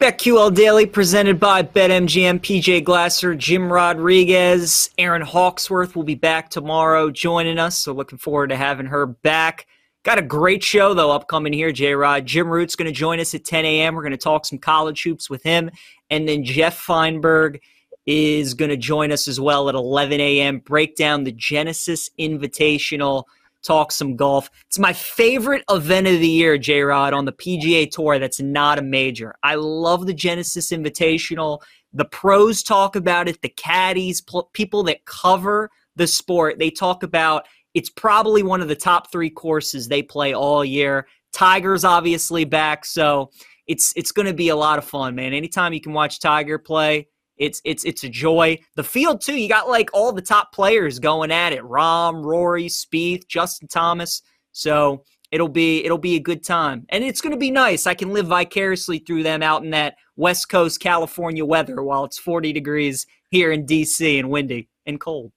BetQL Daily presented by BetMGM, PJ Glasser, Jim Rodriguez, Erin Hawksworth will be back tomorrow joining us. So looking forward to having her back. Got a great show though upcoming here, J Rod. Jim Root's going to join us at 10 a.m. We're going to talk some college hoops with him. And then Jeff Feinberg is going to join us as well at 11 a.m. Break down the Genesis Invitational talk some golf. It's my favorite event of the year, J Rod, on the PGA Tour that's not a major. I love the Genesis Invitational. The pros talk about it, the caddies, pl- people that cover the sport, they talk about it's probably one of the top three courses they play all year. Tiger's obviously back, so it's it's going to be a lot of fun, man. Anytime you can watch Tiger play, it's it's it's a joy. The field too. You got like all the top players going at it: Rahm, Rory, Spieth, Justin Thomas. So it'll be it'll be a good time, and it's going to be nice. I can live vicariously through them out in that West Coast California weather while it's 40 degrees here in DC and windy and cold.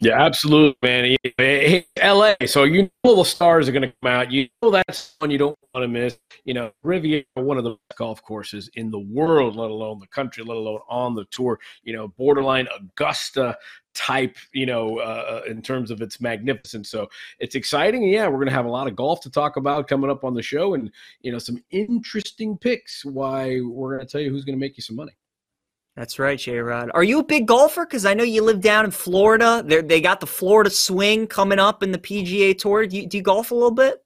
Yeah, absolutely, man. LA. So you know the stars are going to come out. You know that's one you don't want to miss. You know, Riviera, one of the golf courses in the world, let alone the country, let alone on the tour. You know, borderline Augusta type. You know, uh, uh in terms of its magnificence. So it's exciting. Yeah, we're going to have a lot of golf to talk about coming up on the show, and you know, some interesting picks. Why we're going to tell you who's going to make you some money. That's right, J Rod. Are you a big golfer? Because I know you live down in Florida. They they got the Florida swing coming up in the PGA Tour. Do you, do you golf a little bit?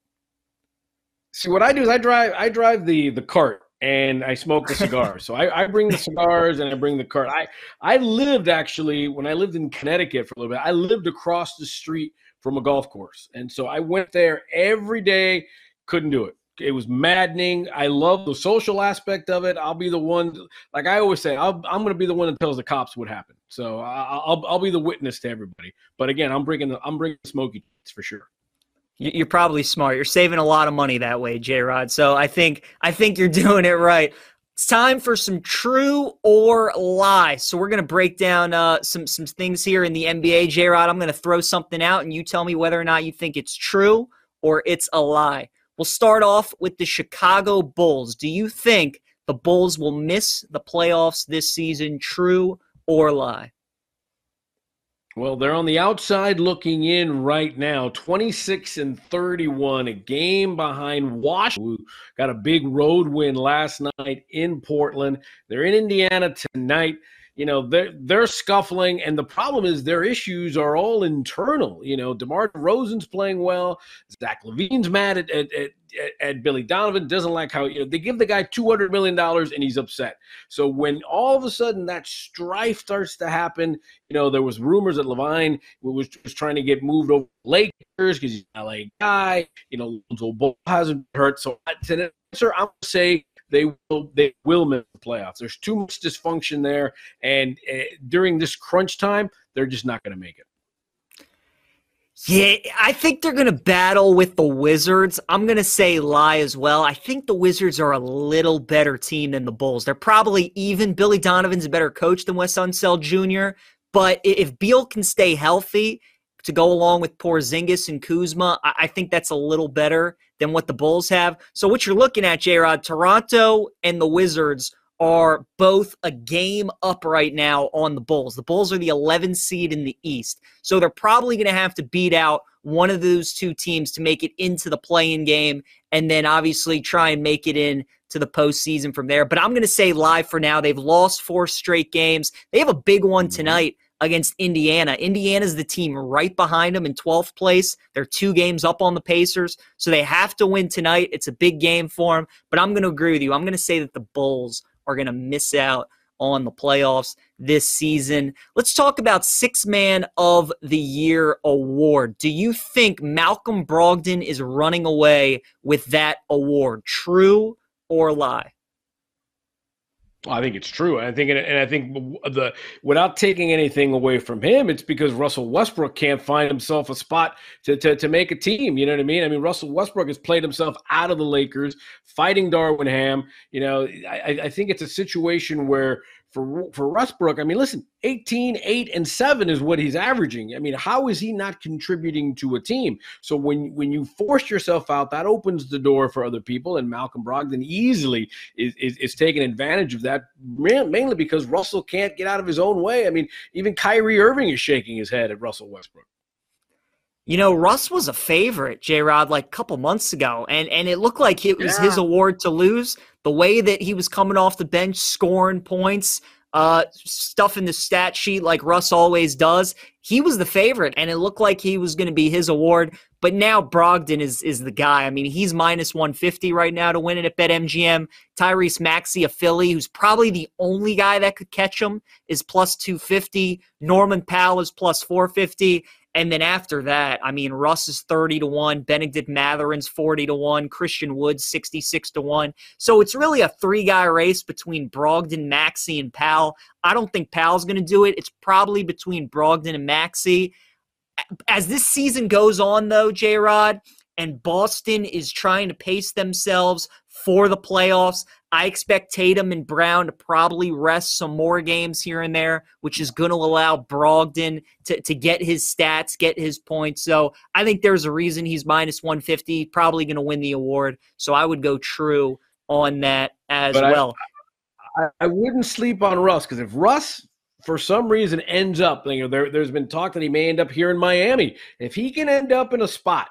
See, what I do is I drive I drive the the cart and I smoke the cigars. so I, I, bring the cigars and I bring the cart. I I lived actually when I lived in Connecticut for a little bit. I lived across the street from a golf course, and so I went there every day. Couldn't do it it was maddening. I love the social aspect of it. I'll be the one, like I always say, i am going to be the one that tells the cops what happened. So I'll, I'll be the witness to everybody. But again, I'm bringing the, I'm bringing smoky for sure. You're probably smart. You're saving a lot of money that way, J Rod. So I think I think you're doing it right. It's time for some true or lie. So we're gonna break down uh, some some things here in the NBA, J Rod. I'm gonna throw something out, and you tell me whether or not you think it's true or it's a lie. We'll start off with the Chicago Bulls. Do you think the Bulls will miss the playoffs this season? True or lie? Well, they're on the outside looking in right now, 26 and 31, a game behind Washington. Got a big road win last night in Portland. They're in Indiana tonight you know they're they're scuffling and the problem is their issues are all internal you know. DeMar DeRozan's playing well. Zach LaVine's mad at, at, at, at billy donovan doesn't like how you know they give the guy 200 million dollars and he's upset. So when all of a sudden that strife starts to happen you know there was rumors that levine was, was trying to get moved over lakers because he's an la guy you know Lonzo Ball hasn't hurt. So to answer i'm say they will they will miss the playoffs. There's too much dysfunction there, and uh, during this crunch time, they're just not going to make it. Yeah, I think they're going to battle with the Wizards. I'm going to say lie as well. I think the Wizards are a little better team than the Bulls. They're probably even. Billy Donovan's a better coach than Wes Unseld Jr., but if Beal can stay healthy to go along with Porzingis and Kuzma, I think that's a little better than what the Bulls have. So what you're looking at, J Rod, Toronto and the Wizards are both a game up right now on the Bulls. The Bulls are the 11 seed in the East. So they're probably going to have to beat out one of those two teams to make it into the play-in game and then obviously try and make it in to the postseason from there. But I'm going to say live for now. They've lost four straight games. They have a big one mm-hmm. tonight against Indiana. Indiana's the team right behind them in 12th place. They're two games up on the Pacers, so they have to win tonight. It's a big game for them. But I'm going to agree with you. I'm going to say that the Bulls are going to miss out on the playoffs this season. Let's talk about Six Man of the Year award. Do you think Malcolm Brogdon is running away with that award? True or lie? I think it's true. I think, and I think the without taking anything away from him, it's because Russell Westbrook can't find himself a spot to, to to make a team. You know what I mean? I mean, Russell Westbrook has played himself out of the Lakers, fighting Darvin Ham. You know, I, I think it's a situation where for for Westbrook, I mean, listen, 18, 8, and 7 is what he's averaging. I mean, how is he not contributing to a team? So when when you force yourself out, that opens the door for other people, and Malcolm Brogdon easily is, is, is taking advantage of that, mainly because Russell can't get out of his own way. I mean, even Kyrie Irving is shaking his head at Russell Westbrook. You know, Russ was a favorite, J Rod, like a couple months ago, and and it looked like it was yeah. his award to lose. The way that he was coming off the bench, scoring points, uh, stuff in the stat sheet like Russ always does, he was the favorite, and it looked like he was going to be his award. But now Brogdon is is the guy. I mean, he's minus 150 right now to win it at BetMGM. Tyrese Maxey, a Philly, who's probably the only guy that could catch him, is plus 250. Norman Powell is plus 450. And then after that, I mean, Russ is 30 to 1, Bennedict Mathurin's 40 to 1, Christian Woods 66 to 1. So it's really a three guy race between Brogdon, Maxey, and Powell. I don't think Powell's going to do it. It's probably between Brogdon and Maxey. As this season goes on, though, J Rod, and Boston is trying to pace themselves for the playoffs. I expect Tatum and Brown to probably rest some more games here and there, which is going to allow Brogdon to, to get his stats, get his points. So I think there's a reason he's minus 150, probably going to win the award. So I would go true on that as but well. I, I, I, wouldn't sleep on Russ because if Russ for some reason ends up, you know, there, there's been talk that he may end up here in Miami. If he can end up in a spot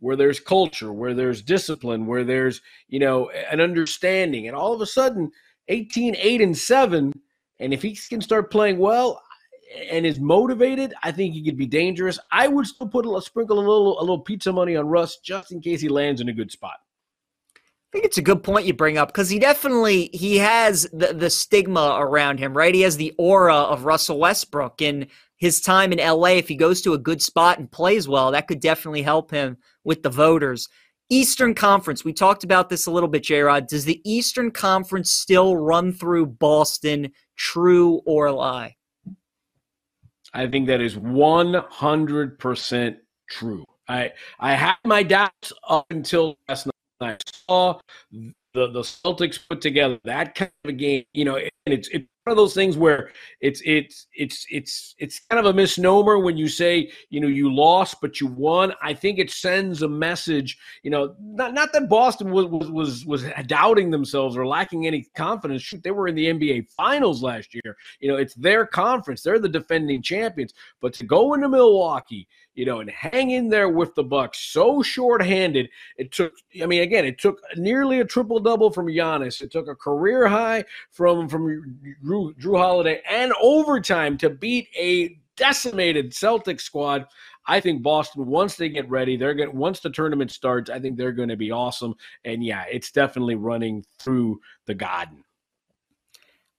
where there's culture, where there's discipline, where there's, you know, an understanding. And all of a sudden, 18, 8, and 7, and if he can start playing well and is motivated, I think he could be dangerous. I would still put a sprinkle a little a little pizza money on Russ just in case he lands in a good spot. I think it's a good point you bring up because he definitely he has the, the stigma around him, right? He has the aura of Russell Westbrook, and his time in LA, if he goes to a good spot and plays well, that could definitely help him with the voters. Eastern Conference, we talked about this a little bit, J Rod. Does the Eastern Conference still run through Boston, true or lie? I think that is 100% true. I I had my doubts up until last night. I saw the, the Celtics put together that kind of a game, you know, and it's it's one of those things where it's it's it's it's it's kind of a misnomer when you say you know you lost but you won. I think it sends a message. You know, not not that Boston was was was, was doubting themselves or lacking any confidence. Shoot, they were in the NBA Finals last year. You know, it's their conference. They're the defending champions. But to go into Milwaukee, you know, and hang in there with the Bucks so short-handed. It took, I mean, again, it took nearly a triple double from Giannis. It took a career high from from Drew, Jrue Holiday and overtime to beat a decimated Celtic squad. I think Boston, once they get ready, they're going once the tournament starts, I think they're going to be awesome. And yeah, it's definitely running through the garden.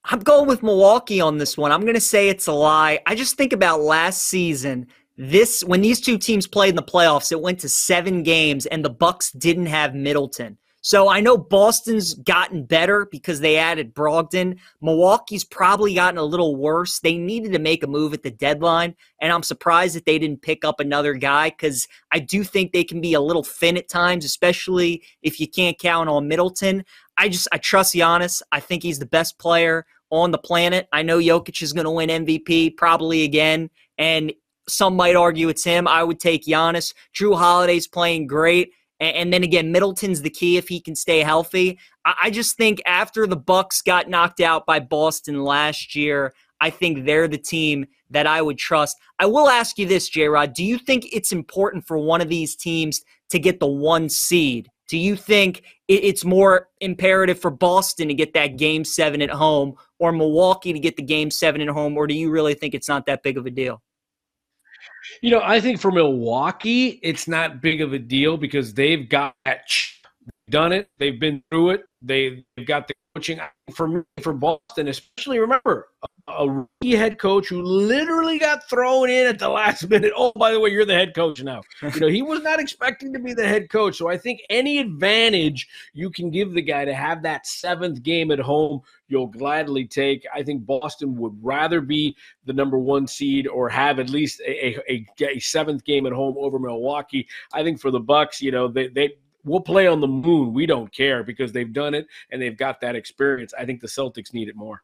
I'm going with Milwaukee on this one. I'm going to say it's a lie. I just think about last season this when these two teams played in the playoffs, it went to seven games, and the Bucks didn't have Middleton. So I know Boston's gotten better because they added Brogdon. Milwaukee's probably gotten a little worse. They needed to make a move at the deadline, and I'm surprised that they didn't pick up another guy because I do think they can be a little thin at times, especially if you can't count on Middleton. I just I trust Giannis. I think he's the best player on the planet. I know Jokic is going to win MVP probably again, and some might argue it's him. I would take Giannis. Jrue Holiday's playing great. And then again, Middleton's the key if he can stay healthy. I just think after the Bucks got knocked out by Boston last year, I think they're the team that I would trust. I will ask you this, J Rod. Do you think it's important for one of these teams to get the one seed Do you think it's more imperative for Boston to get that game seven at home or Milwaukee to get the game seven at home, or do you really think it's not that big of a deal? You know, I think for Milwaukee, it's not big of a deal because they've got done it. They've been through it. They've got the coaching for me, for Boston, especially. Remember, a head coach who literally got thrown in at the last minute. Oh, by the way, you're the head coach now. You know, he was not expecting to be the head coach. So I think any advantage you can give the guy to have that seventh game at home, you'll gladly take. I think Boston would rather be the number one seed or have at least a, a, a seventh game at home over Milwaukee. I think for the Bucks, you know, they they we'll play on the moon. We don't care because they've done it and they've got that experience. I think the Celtics need it more.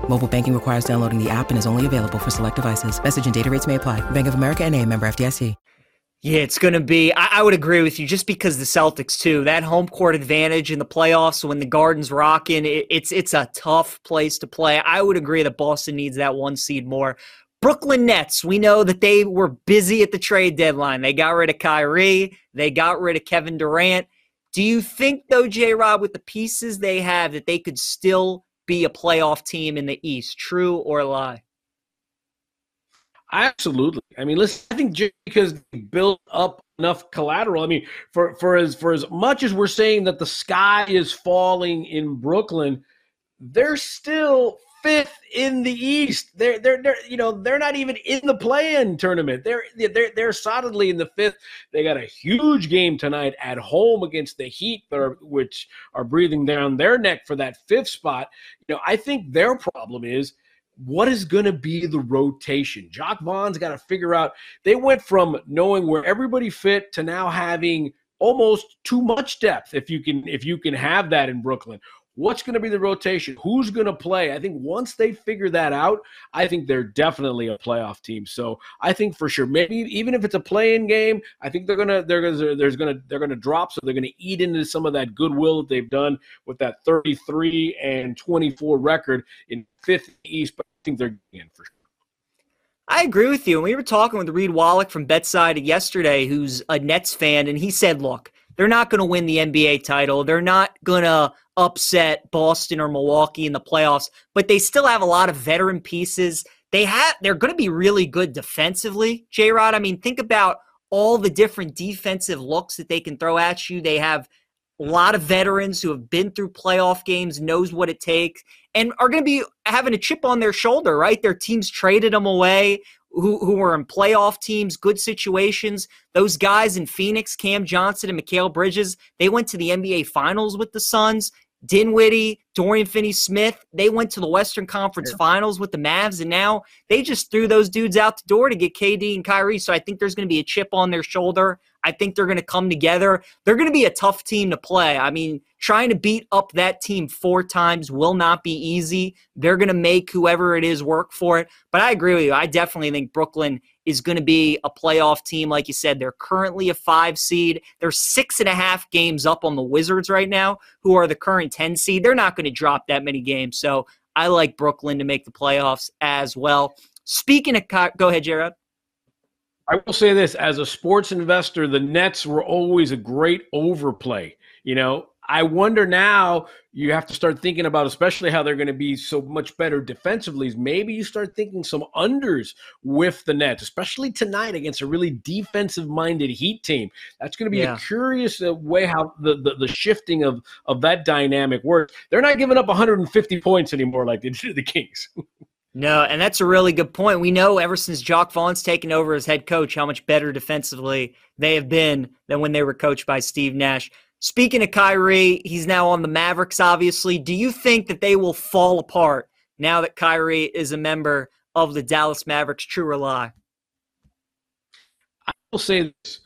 Mobile banking requires downloading the app and is only available for select devices. Message and data rates may apply. Bank of America and a member FDIC. Yeah, it's going to be, I, I, would agree with you just because the Celtics too, that home court advantage in the playoffs when the Garden's rocking, it, it's, it's a tough place to play. I would agree that Boston needs that one seed more. Brooklyn Nets, we know that they were busy at the trade deadline. They got rid of Kyrie. They got rid of Kevin Durant. Do you think, though, J Rod, with the pieces they have, that they could still be a playoff team in the East? True or lie? Absolutely. I mean, listen, I think just because they built up enough collateral. I mean, for for as for as much as we're saying that the sky is falling in Brooklyn, they're still fifth in the East. They're they're they're you know they're not even in the play-in tournament. They're they're they're solidly in the fifth. They got a huge game tonight at home against the Heat, are, which are breathing down their neck for that fifth spot. You know, I think their problem is what is going to be the rotation? Jacque Vaughn's got to figure out. They went from knowing where everybody fit to now having almost too much depth if you can if you can have that in Brooklyn What's going to be the rotation? Who's going to play? I think once they figure that out, I think they're definitely a playoff team. So I think for sure, maybe even if it's a play-in game, I think they're gonna they're gonna gonna they're gonna drop. So they're gonna eat into some of that goodwill that they've done with that 33 and 24 record in fifth East. But I think they're in for sure. I agree with you. And we were talking with Reed Wallach from Betside yesterday, who's a Nets fan, and he said, look, they're not going to win the NBA title. They're not going to upset Boston or Milwaukee in the playoffs, but they still have a lot of veteran pieces. They have they're going to be really good defensively, J Rod. I mean, think about all the different defensive looks that they can throw at you. They have a lot of veterans who have been through playoff games, knows what it takes, and are going to be having a chip on their shoulder, right? Their teams traded them away who, who were in playoff teams, good situations. Those guys in Phoenix, Cam Johnson and Mikal Bridges, they went to the NBA Finals with the Suns. Dinwiddie, Dorian Finney Smith, they went to the Western Conference Finals with the Mavs, and now they just threw those dudes out the door to get KD and Kyrie. So I think there's going to be a chip on their shoulder. I think they're going to come together. They're going to be a tough team to play. I mean, trying to beat up that team four times will not be easy. They're going to make whoever it is work for it. But I agree with you. I definitely think Brooklyn is going to be a playoff team. Like you said, they're currently a five seed. They're six and a half games up on the Wizards right now, who are the current 10 seed. They're not going to drop that many games. So I like Brooklyn to make the playoffs as well. Speaking of, go ahead, Jared. I will say this as a sports investor, the Nets were always a great overplay. You know, I wonder now you have to start thinking about, especially how they're going to be so much better defensively. Is maybe you start thinking some unders with the Nets, especially tonight against a really defensive minded Heat team. That's going to be yeah. a curious uh, way how the, the, the shifting of of that dynamic works. They're not giving up 150 points anymore like they did to the Kings. No, and that's a really good point. We know ever since Jacque Vaughn's taken over as head coach how much better defensively they have been than when they were coached by Steve Nash. Speaking of Kyrie, he's now on the Mavericks, obviously. Do you think that they will fall apart now that Kyrie is a member of the Dallas Mavericks, true or lie? I will say this.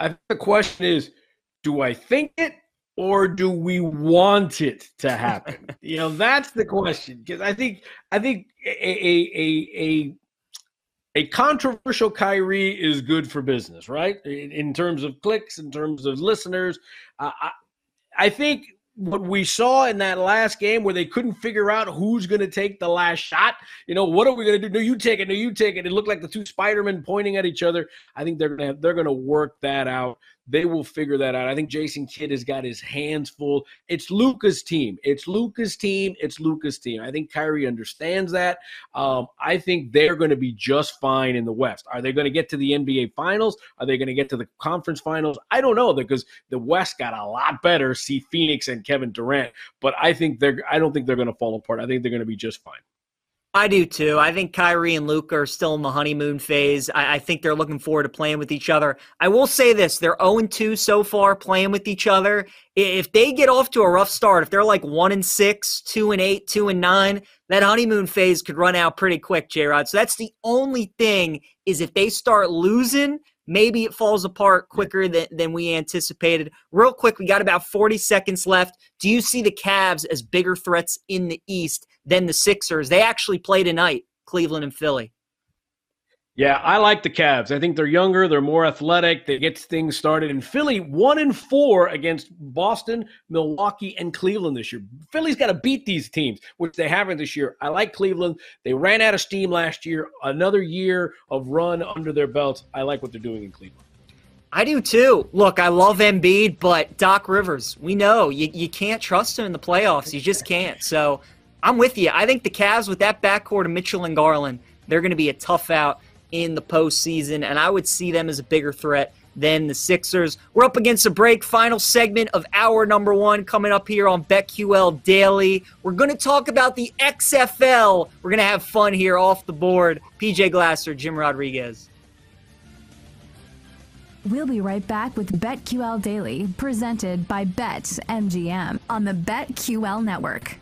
I think the question is do I think it or do we want it to happen? you know, that's the question. Because I think I think a, a a a controversial Kyrie is good for business, right? In, in terms of clicks, in terms of listeners. Uh, I, I think what we saw in that last game where they couldn't figure out who's going to take the last shot. You know, what are we going to do? No, you take it. No, you take it. It looked like the two Spider-Men pointing at each other. I think they're going to they're going to work that out. They will figure that out. I think Jason Kidd has got his hands full. It's Luka's team. It's Luka's team. It's Luka's team. I think Kyrie understands that. Um, I think they're going to be just fine in the West. Are they going to get to the NBA Finals? Are they going to get to the conference finals? I don't know because the West got a lot better. See Phoenix and Kevin Durant, but I think they're. I don't think they're going to fall apart. I think they're going to be just fine. I do too. I think Kyrie and Luke are still in the honeymoon phase. I, I, think they're looking forward to playing with each other. I will say this they're 0 2 so far playing with each other. If they get off to a rough start, if they're like 1 and 6, 2 and 8, 2 and 9, that honeymoon phase could run out pretty quick, J Rod. So that's the only thing is if they start losing, maybe it falls apart quicker than, than we anticipated. Real quick, we got about 40 seconds left. Do you see the Cavs as bigger threats in the East than the Sixers? They actually play tonight, Cleveland and Philly. Yeah, I like the Cavs. I think they're younger, they're more athletic, they get things started. And Philly, one in four against Boston, Milwaukee, and Cleveland this year. Philly's got to beat these teams, which they haven't this year. I like Cleveland. They ran out of steam last year. Another year of run under their belts. I like what they're doing in Cleveland. I do too. Look, I love Embiid, but Doc Rivers, we know you, you can't trust him in the playoffs. You just can't. So I'm with you. I think the Cavs with that backcourt of Mitchell and Garland, they're going to be a tough out in the postseason, and I would see them as a bigger threat than the Sixers. We're up against a break. Final segment of hour number one coming up here on BetQL Daily. We're going to talk about the XFL. We're going to have fun here off the board. PJ Glasser, Jim Rodriguez. We'll be right back with BetQL Daily, presented by BetMGM on the BetQL Network.